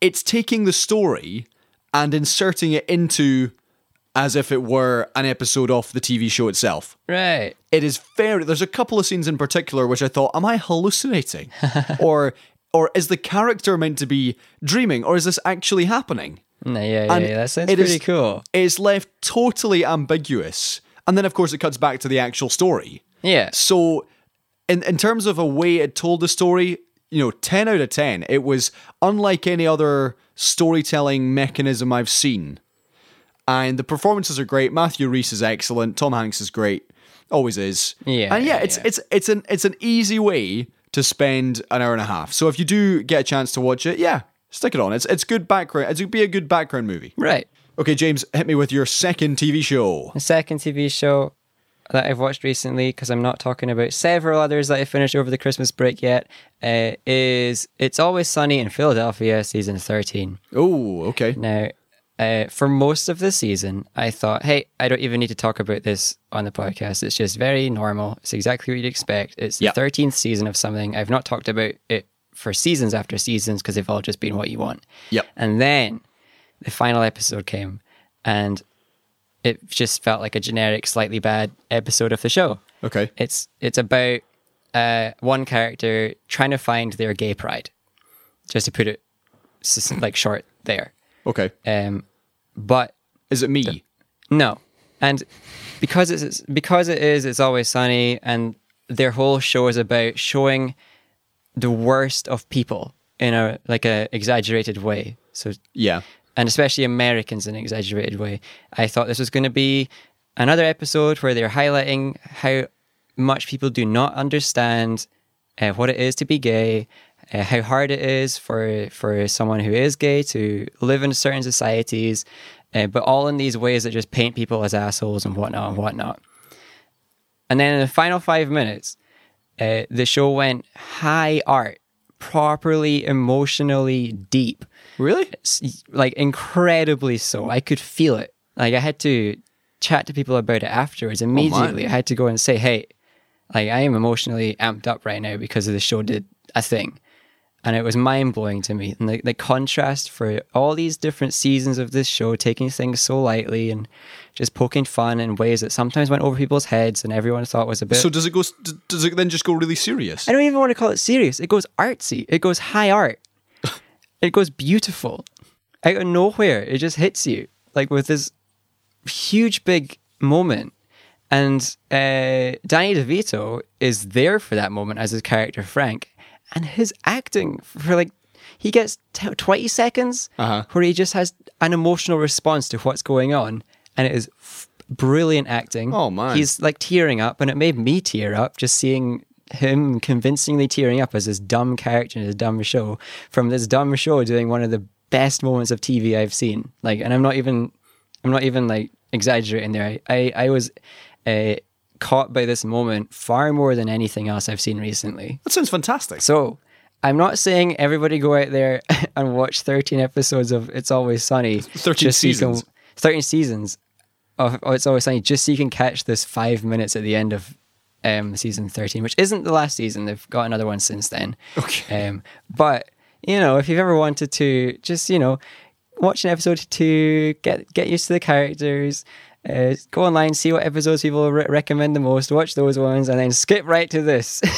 it's taking the story and inserting it into as if it were an episode of the TV show itself. Right. It is very. There's a couple of scenes in particular which I thought, am I hallucinating, or or is the character meant to be dreaming, or is this actually happening? No, yeah, yeah, yeah, that sounds it is- pretty cool. It's left totally ambiguous, and then of course it cuts back to the actual story. Yeah. So, in in terms of a way it told the story, you know, ten out of ten. It was unlike any other storytelling mechanism I've seen, and the performances are great. Matthew Rhys is excellent. Tom Hanks is great, always is. Yeah, and yeah, yeah, it's yeah. it's it's an it's an easy way to spend an hour and a half. So if you do get a chance to watch it, yeah, stick it on. It's it's good background. It's be a good background movie. Right. Okay, James, hit me with your second TV show. The second TV show that I've watched recently, because I'm not talking about several others that I finished over the Christmas break yet, uh, is It's Always Sunny in Philadelphia, season 13. Oh, okay. Now, uh, for most of the season, I thought, hey, I don't even need to talk about this on the podcast. It's just very normal. It's exactly what you'd expect. It's the Yep. 13th season of something. I've not talked about it for seasons after seasons because they've all just been what you want. Yep. And then the final episode came and it just felt like a generic, slightly bad episode of the show. Okay. It's it's about uh, one character trying to find their gay pride, just to put it like short there. Okay. Um, but Is it me? no, and because it's because it is, it's always sunny, and their whole show is about showing the worst of people in a like a exaggerated way. So Yeah. And especially Americans in an exaggerated way. I thought this was going to be another episode where they're highlighting how much people do not understand uh, what it is to be gay, uh, how hard it is for for someone who is gay to live in certain societies, uh, but all in these ways that just paint people as assholes and whatnot and whatnot. And then in the final five minutes, uh, the show went high art, properly emotionally deep Really? like incredibly so. I could feel it. Like I had to chat to people about it afterwards oh, immediately. I had to go and say, "Hey, like I am emotionally amped up right now because of the show did a thing." And it was mind blowing to me. And the, the contrast for all these different seasons of this show, taking things so lightly and just poking fun in ways that sometimes went over people's heads and everyone thought was a bit. So does it go? Does it then just go really serious? I don't even want to call it serious. It goes artsy. It goes high art. it goes beautiful. Out of nowhere, it just hits you like with this huge big moment. And uh, Danny DeVito is there for that moment as his character Frank, and his acting for like he gets t- twenty seconds Uh-huh. where he just has an emotional response to what's going on, and it is f- brilliant acting. Oh, my he's like tearing up, and it made me tear up just seeing him convincingly tearing up as this dumb character in this dumb show from this dumb show doing one of the best moments of TV I've seen. Like, and I'm not even, I'm not even like exaggerating there. I, I, I was uh, caught by this moment far more than anything else I've seen recently. That sounds fantastic. So. I'm not saying everybody go out there and watch 13 episodes of It's Always Sunny. 13 just so can- seasons. 13 seasons of oh, It's Always Sunny, just so you can catch this five minutes at the end of um, season 13, which isn't the last season. They've got another one since then. Okay. Um, but, you know, if you've ever wanted to just, you know, watch an episode to get, get used to the characters, uh, go online, see what episodes people re- recommend the most, watch those ones, and then skip right to this.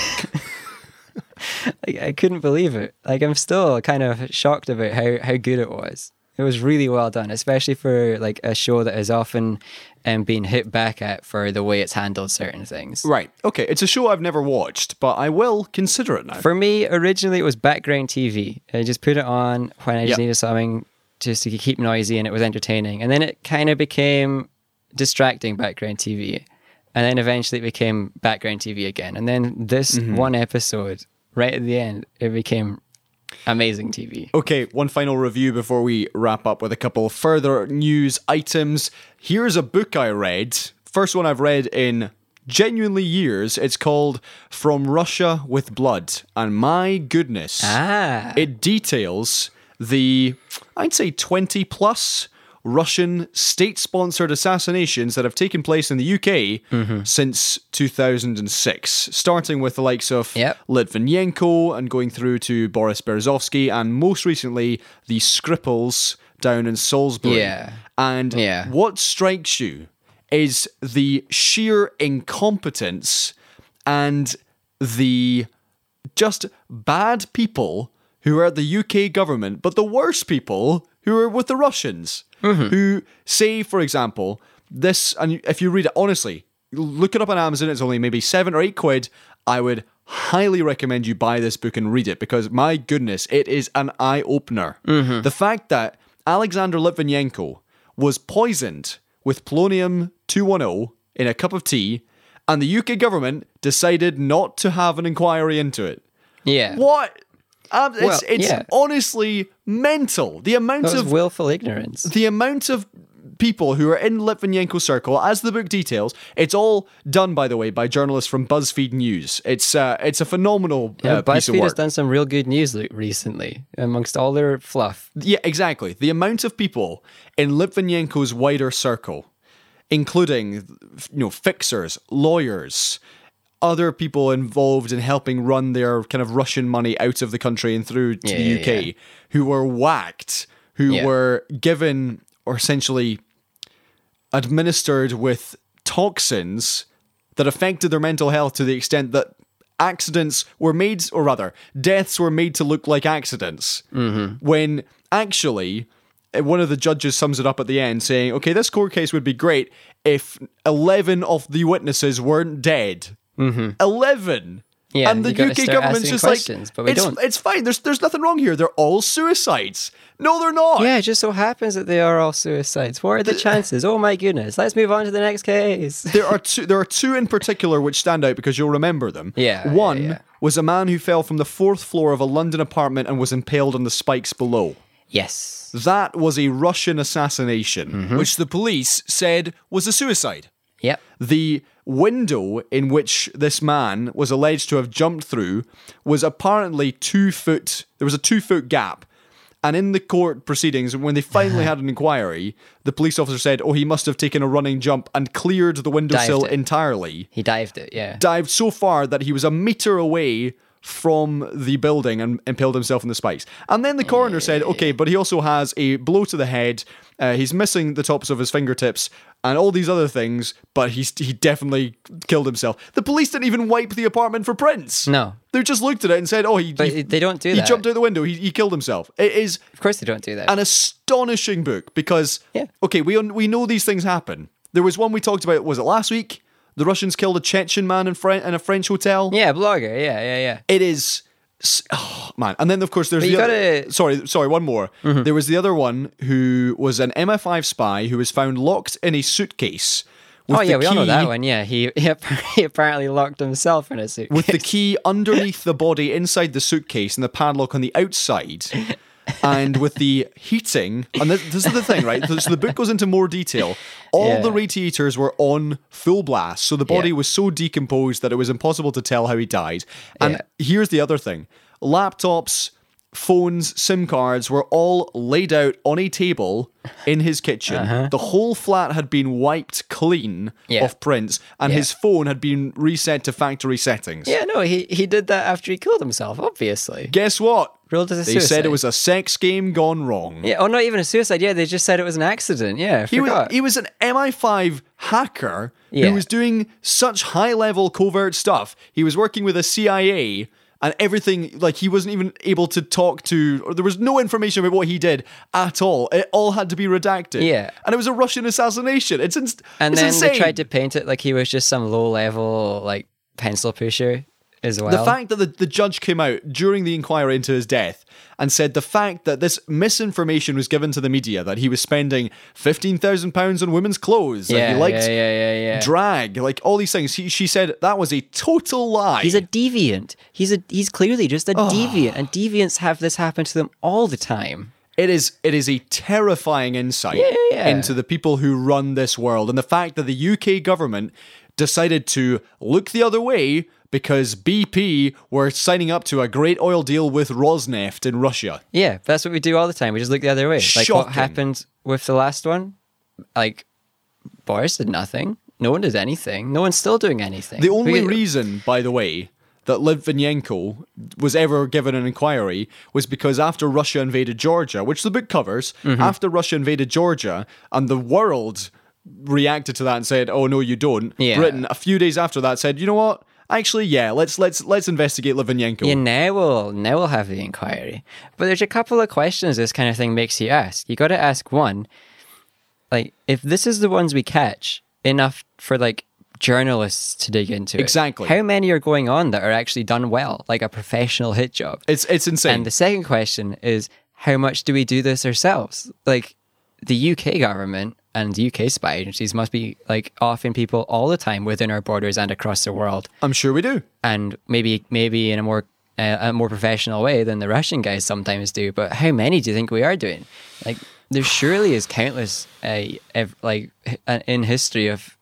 Like, I couldn't believe it. Like I'm still kind of shocked about how, how good it was. It was really well done, especially for like a show that has often um, been hit back at for the way it's handled certain things. Right. Okay. It's a show I've never watched, but I will consider it now. For me, originally it was background TV. I just put it on when I just Yep. needed something just to keep noisy and it was entertaining. And then it kind of became distracting background TV. And then eventually it became background TV again. And then this Mm-hmm. one episode, right at the end, it became amazing TV. Okay, one final review before we wrap up with a couple further news items. Here's a book I read. First one I've read in genuinely years. It's called From Russia with Blood. And my goodness, Ah. it details the, I'd say, 20 plus Russian state sponsored assassinations that have taken place in the UK mm-hmm. since 2006, starting with the likes of Yep. Litvinenko and going through to Boris Berezovsky and most recently the Skripals down in Salisbury. Yeah. And Yeah. what strikes you is the sheer incompetence and the just bad people who are at the UK government, but the worst people who are with the Russians, who say, for example, this, and if you read it honestly, look it up on Amazon, it's only maybe seven or eight quid. I would highly recommend you buy this book and read it because, my goodness, it is an eye opener. The fact that Alexander Litvinenko was poisoned with polonium 210 in a cup of tea, and the UK government decided not to have an inquiry into it. Yeah. What? Um, it's Well, it's yeah. honestly mental. The amount That was of willful ignorance. the amount of people who are in Litvinenko's circle, as the book details, it's all done, by the way, by journalists from BuzzFeed News. It's uh, it's a phenomenal Yeah, uh, piece of BuzzFeed has done some real good news recently amongst all their fluff. Yeah, exactly. The amount of people in Litvinenko's wider circle, including you know fixers, lawyers, other people involved in helping run their kind of Russian money out of the country and through to Yeah, the UK, yeah. who were whacked, who Yeah. were given or essentially administered with toxins that affected their mental health to the extent that accidents were made, or rather, deaths were made to look like accidents. When actually, uh, one of the judges sums it up at the end saying, okay, this court case would be great if 11 of the witnesses weren't dead. 11! Yeah, and the UK government's just like, but it's, don't." it's fine. There's there's nothing wrong here. They're all suicides. No, they're not. Yeah, it just so happens that they are all suicides. What are the chances? Oh my goodness. Let's move on to the next case. there are two there are two in particular which stand out because you'll remember them. Yeah, One yeah, yeah. was a man who fell from the fourth floor of a London apartment and was impaled on the spikes below. Yes. That was a Russian assassination, Mm-hmm. which the police said was a suicide. Yep. The window in which this man was alleged to have jumped through was apparently two foot. There was a two foot gap. And in the court proceedings, when they finally had an inquiry, the police officer said, Oh, he must have taken a running jump and cleared the windowsill it. entirely. He dived it, yeah. Dived so far that he was a meter away from the building and impaled himself on the spikes. And then the coroner said, okay, but he also has a blow to the head. Uh, he's missing the tops of his fingertips and all these other things, but he's he definitely killed himself. The police didn't even wipe the apartment for prints. No. They just looked at it and said, oh, he, But he, they don't do he that. He jumped out the window. He, he killed himself. It is Of course, they don't do that. an astonishing book because Yeah. okay, we we know these things happen. There was one we talked about. Was it last week? The Russians killed a Chechen man in, Fre- in a French hotel. yeah, blogger. Yeah, yeah, yeah. It is. Oh, man, and then of course there's the gotta- Mm-hmm. sorry, sorry, one more. There was the other one who was an MI5 spy who was found locked in a suitcase. With Oh yeah, we all know that one. Yeah, he, he apparently locked himself in a suitcase. with the key underneath the body inside the suitcase and the padlock on the outside. and with the heating, and this, this is the thing, right? So the book goes into more detail. All Yeah. the radiators were on full blast, so the body Yeah. was so decomposed that it was impossible to tell how he died. And here's the other thing laptops, phones, SIM cards were all laid out on a table in his kitchen. The whole flat had been wiped clean Uh-huh. Yeah. of prints, and Yeah. his phone had been reset to factory settings. yeah, no, he he did that after he killed himself. Obviously, Guess what? ruled as a They suicide. said it was a sex game gone wrong. Yeah, oh, not even a suicide. Yeah, they just said it was an accident. Yeah, I He was, he was an MI5 hacker Yeah. who was doing such high level covert stuff. He was working with the CIA and everything, like, he wasn't even able to talk to, or there was no information about what he did at all. It all had to be redacted. Yeah. And it was a Russian assassination. It's, ins- and it's then insane. they tried to paint it like he was just some low level like pencil pusher as well. The fact that the, the judge came out during the inquiry into his death and said the fact that this misinformation was given to the media that he was spending fifteen thousand pounds on women's clothes, yeah, he liked yeah, yeah, yeah, yeah. drag, like all these things. He, she said that was a total lie. He's a deviant. He's a he's clearly just a Oh. deviant, and deviants have this happen to them all the time. It is it is a terrifying insight Yeah. into the people who run this world and the fact that the UK government decided to look the other way because BP were signing up to a great oil deal with Rosneft in Russia. Yeah, that's what we do all the time. We just look the other way. Like what happened with the last one? Like Boris did nothing. No one did anything. No one's still doing anything. The only We- reason, by the way, that Litvinenko was ever given an inquiry was because after Russia invaded Georgia, which the book covers, Mm-hmm. after Russia invaded Georgia and the world reacted to that and said, "Oh no, you don't." Yeah. Britain a few days after that said, "You know what? Actually, yeah, let's let's let's investigate Litvinenko." Yeah, now we'll now we'll have the inquiry. But there's a couple of questions this kind of thing makes you ask. You got to ask one, like if this is the ones we catch enough for like journalists to dig into it. Exactly. How many are going on that are actually done well, like a professional hit job? It's it's insane. And the second question is how much do we do this ourselves? Like the UK government and UK spy agencies must be like offing people all the time within our borders and across the world I'm sure we do. and maybe maybe in a more uh, a more professional way than the Russian guys sometimes do. But how many do you think we are doing? Like there surely is countless uh, ev- like h- in history of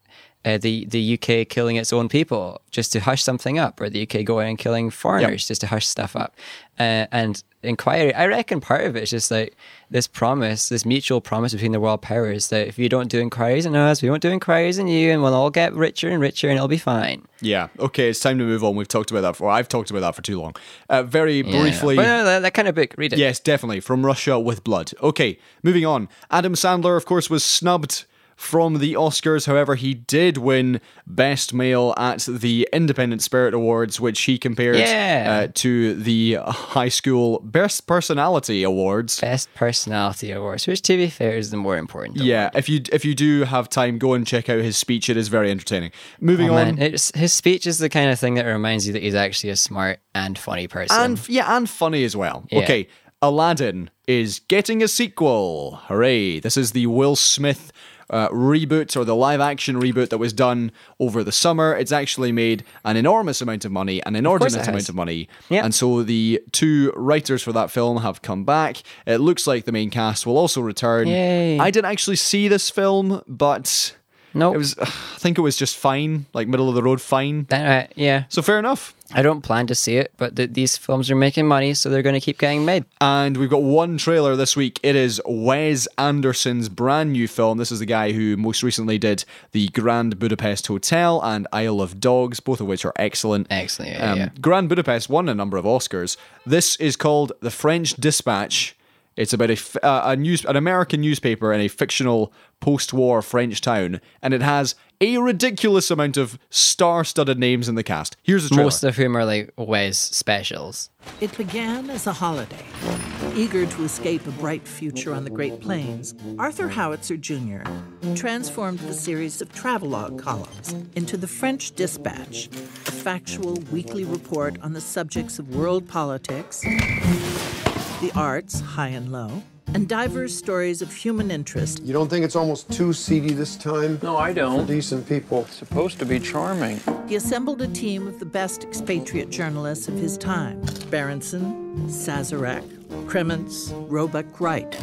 uh, the the UK killing its own people just to hush something up, or the UK going and killing foreigners just to hush stuff up. Uh, and inquiry, I reckon part of it is just like this promise, this mutual promise between the world powers that if you don't do inquiries on us, we won't do inquiries on you, and we'll all get richer and richer, and it'll be fine. Yeah. Okay, it's time to move on. We've talked about that for. I've talked about that for too long. Uh, very Yeah. briefly. But no, that, that kind of book, read it. Yes, definitely. From Russia with Blood. Okay, moving on. Adam Sandler, of course, was snubbed from the Oscars. However, he did win Best Male at the Independent Spirit Awards, which he compared Yeah. uh, to the High School Best Personality Awards. Best Personality Awards, which to be fair is the more important. award. Yeah, if you if you do have time, go and check out his speech. It is very entertaining. Moving Oh, on. his speech is the kind of thing that reminds you that he's actually a smart and funny person. and yeah, and funny as well. Yeah. Okay, Aladdin is getting a sequel. Hooray! This is the Will Smith uh, reboot or the live action reboot that was done over the summer. It's actually made an enormous amount of money, an inordinate has. amount of money, Yeah. and so the two writers for that film have come back. It looks like the main cast will also return. Yay. I didn't actually see this film, but. Nope. It was, I think it was just fine, like middle of the road fine. Uh, yeah, So fair enough. I don't plan to see it, but th- these films are making money, so they're going to keep getting made. And we've got one trailer this week. It is Wes Anderson's brand new film. This is the guy who most recently did the Grand Budapest Hotel and Isle of Dogs, both of which are excellent. Excellent, yeah, Um, yeah. Grand Budapest won a number of Oscars. This is called The French Dispatch. It's about a, f- uh, a news, an American newspaper in a fictional post-war French town, and it has a ridiculous amount of star-studded names in the cast. Here's the trailer. Most of whom are like Wes specials. It began as a holiday. Eager to escape a bright future on the Great Plains, Arthur Howitzer Jr. transformed the series of travelogue columns into the French Dispatch, a factual weekly report on the subjects of world politics, the arts, high and low, and diverse stories of human interest You don't think it's almost too seedy this time? No, I don't. decent people. Supposed to be charming. He assembled a team of the best expatriate journalists of his time Berensen, Sazerac, Krementz, Roebuck Wright.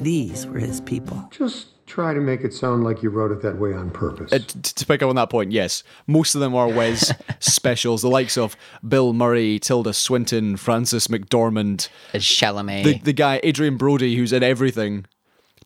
These were his people. Just try to make it sound like you wrote it that way on purpose. Uh, t- to pick up on that point, yes, most of them are Wes specials, the likes of Bill Murray, Tilda Swinton, Frances McDormand, It's Chalamet. the the guy Adrien Brody who's in everything,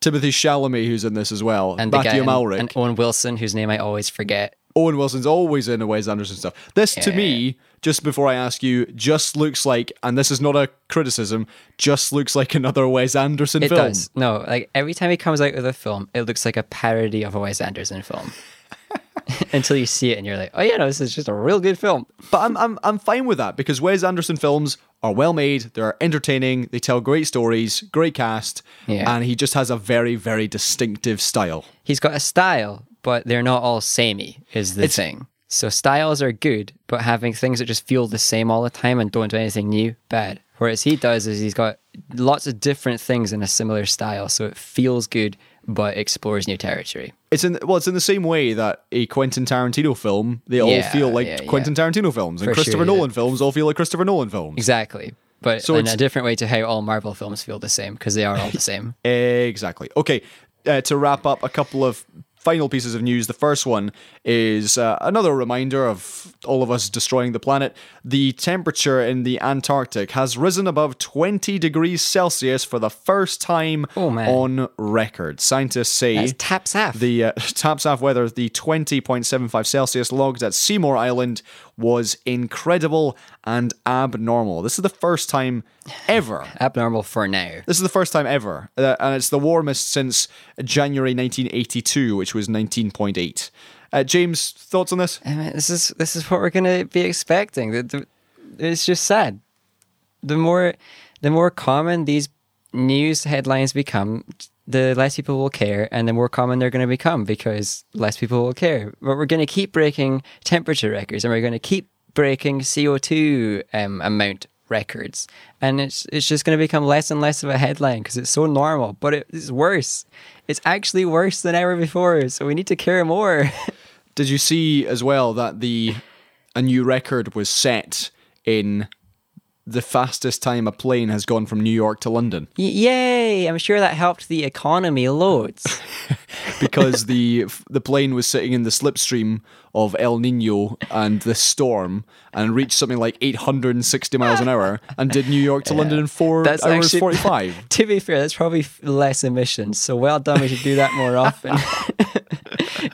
Timothy Chalamet who's in this as well, and the Matthew guy and, and Owen Wilson, whose name I always forget. Owen Wilson's always in a Wes Anderson stuff. This to me, just before I ask you, just looks like, and this is not a criticism, just looks like another Wes Anderson It film. does. No, like every time he comes out with a film, it looks like a parody of a Wes Anderson film. Until you see it and you're like, oh yeah, no, this is just a real good film. But I'm, I'm I'm fine with that because Wes Anderson films are well made, they're entertaining, they tell great stories, great cast, Yeah. and he just has a very very distinctive style. He's got a style, but they're not all samey, is the It's- thing. So styles are good, but having things that just feel the same all the time and don't do anything new, bad. Whereas he does is he's got lots of different things in a similar style, so it feels good but explores new territory. It's in well, it's in the same way that a Quentin Tarantino film they all Yeah, feel like yeah, yeah. Quentin Tarantino films, and For Christopher sure, yeah. Nolan films all feel like Christopher Nolan films. Exactly. But So in it's- a different way to how all Marvel films feel the same, because they are all the same. Exactly. Okay, uh, to wrap up, a couple of final pieces of news. The first one is uh, another reminder of all of us destroying the planet. The temperature in the Antarctic has risen above 20 degrees Celsius for the first time Oh, on record. Scientists say That's the uh, Tapsaf weather, the 20.75 Celsius logged at Seymour Island was incredible and abnormal. This is the first time ever Abnormal for now. this is the first time ever, uh, and it's the warmest since January 1982, which was 19.8. Uh, James, thoughts on this? I mean, this is this is what we're gonna be expecting. The- the- It's just sad. The more the more common these news headlines become, the less people will care, and the more common they're going to become because less people will care. But we're going to keep breaking temperature records, and we're going to keep breaking CO two um, amount records, and it's it's just going to become less and less of a headline because it's so normal. But it, it's worse. It's actually worse than ever before. So we need to care more. Did you see as well that the a new record was set in the fastest time a plane has gone from New York to London Y- Yay! I'm sure that helped the economy loads. because the the plane was sitting in the slipstream of El Nino and the storm and reached something like 860 miles an hour and did New York to London in four That's hours actually 45. to be fair, that's probably less emissions. So well done. We should do that more often.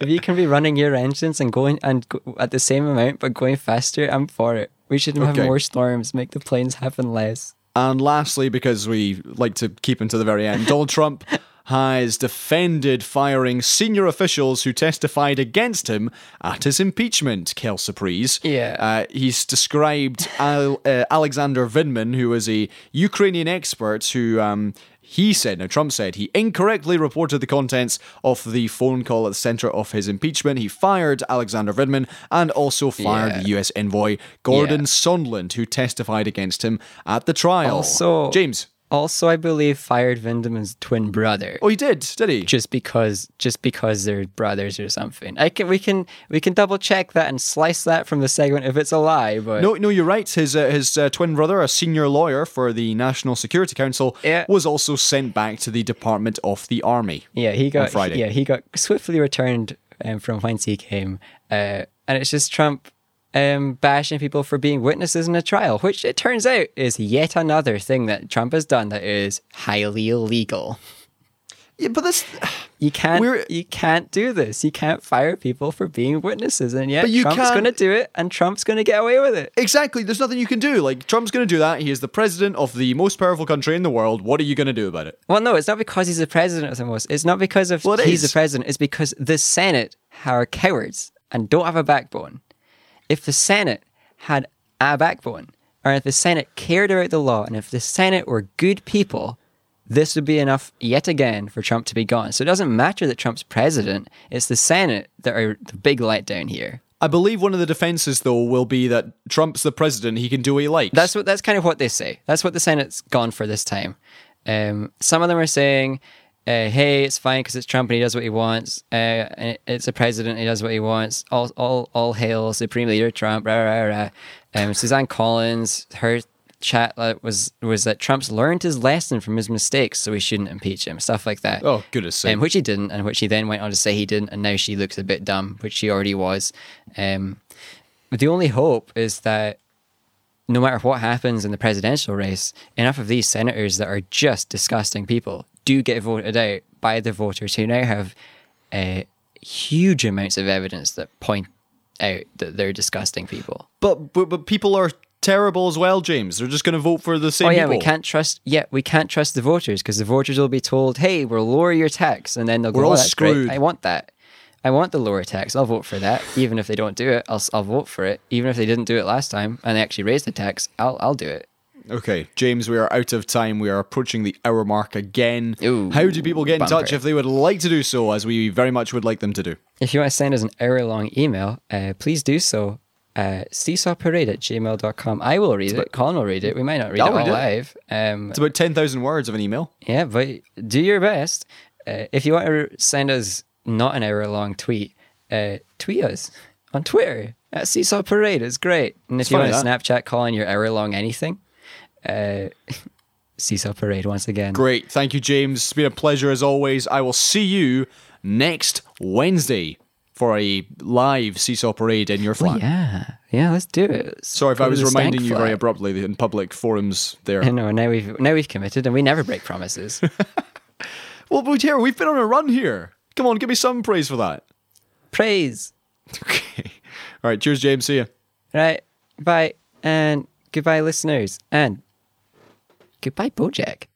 if you can be running your engines and going and go at the same amount but going faster, I'm for it. We should have Okay. more storms, make the planes happen less. And lastly, because we like to keep until the very end, Donald Trump has defended firing senior officials who testified against him at his impeachment, Kel Surprise. Yeah. Uh, he's described Al- uh, Alexander Vindman, who is a Ukrainian expert who. Um, he said, now Trump said, he incorrectly reported the contents of the phone call at the center of his impeachment. He fired Alexander Vindman and also fired Yeah. the US envoy Gordon Yeah. Sondland, who testified against him at the trial. Also- James. Also, I believe fired Vindman's twin brother. Oh, he did, did he? just because just because they're brothers or something. I can we can we can double check that and slice that from the segment if it's a lie, but No, no, you're right. His uh, his uh, twin brother, a senior lawyer for the National Security Council, Yeah. was also sent back to the Department of the Army. yeah, he got Friday. yeah, he got swiftly returned um, from whence he came, uh, and it's just Trump um, bashing people for being witnesses in a trial, which it turns out is yet another thing that Trump has done that is highly illegal. Yeah, but this. You can't. We're- you can't do this. You can't fire people for being witnesses, and yet Trump's going to do it, and Trump's going to get away with it. Exactly. There's nothing you can do. Like Trump's going to do that. He is the president of the most powerful country in the world. What are you going to do about it? Well, no, it's not because he's the president of the most. It's not because of Well, it he's is. the president. It's because the Senate are cowards and don't have a backbone. If the Senate had a backbone, or if the Senate cared about the law, and if the Senate were good people, this would be enough yet again for Trump to be gone. So it doesn't matter that Trump's president; it's the Senate that are the big letdown here. I believe one of the defenses though will be that Trump's the president. He can do what he likes. That's what that's kind of what they say. That's what the Senate's gone for this time. Um, some of them are saying, uh, "Hey, it's fine because it's Trump and he does what he wants. Uh, it's a president; he does what he wants. All, all, all hail Supreme Leader Trump." Rah, rah, rah. Um, Suzanne Collins, her chat was was that Trump's learned his lesson from his mistakes, so we shouldn't impeach him. Stuff like that. oh goodness sake. Um, which he didn't, and which he then went on to say he didn't, and now she looks a bit dumb, which she already was. Um, but the only hope is that no matter what happens in the presidential race, enough of these senators that are just disgusting people do get voted out by the voters who now have uh, huge amounts of evidence that point out that they're disgusting people. but, but but people are terrible as well, James. They're just going to vote for the same Oh yeah, people. we can't trust. Yeah, we can't trust the voters because the voters will be told, "Hey, we'll lower your tax," and then they'll go, We're all "Oh, that's great. screwed." I want that. I want the lower tax. I'll vote for that, even if they don't do it. I'll I'll vote for it, even if they didn't do it last time and they actually raised the tax. I'll I'll do it. Okay, James, we are out of time. We are approaching the hour mark again. Ooh, How do people get in bumper. touch if they would like to do so, as we very much would like them to do? If you want to send us an hour long email, uh, please do so. Uh, seesawparade at gmail.com. I will read it. Colin will read it. We might not read it all read it. live. Um, It's about 10,000 words of an email. Yeah, but do your best. Uh, if you want to send us not an hour long tweet, uh, tweet us on Twitter at Seesaw Parade. It's great. And if you want to. Snapchat calling your hour long anything, uh, Seesaw Parade once again. Great. Thank you, James. It's been a pleasure as always. I will see you next Wednesday for a live Seesaw Parade in your flat. Yeah, yeah, let's do it. Sorry if Go I was reminding you very abruptly in public forums there. no, know. Now we've now we've committed, and we never break promises. well, but here, we've been on a run here. Come on, give me some praise for that. Praise. Okay. All right. Cheers, James. See ya. Right. Bye. And goodbye, listeners. And goodbye, Bojack.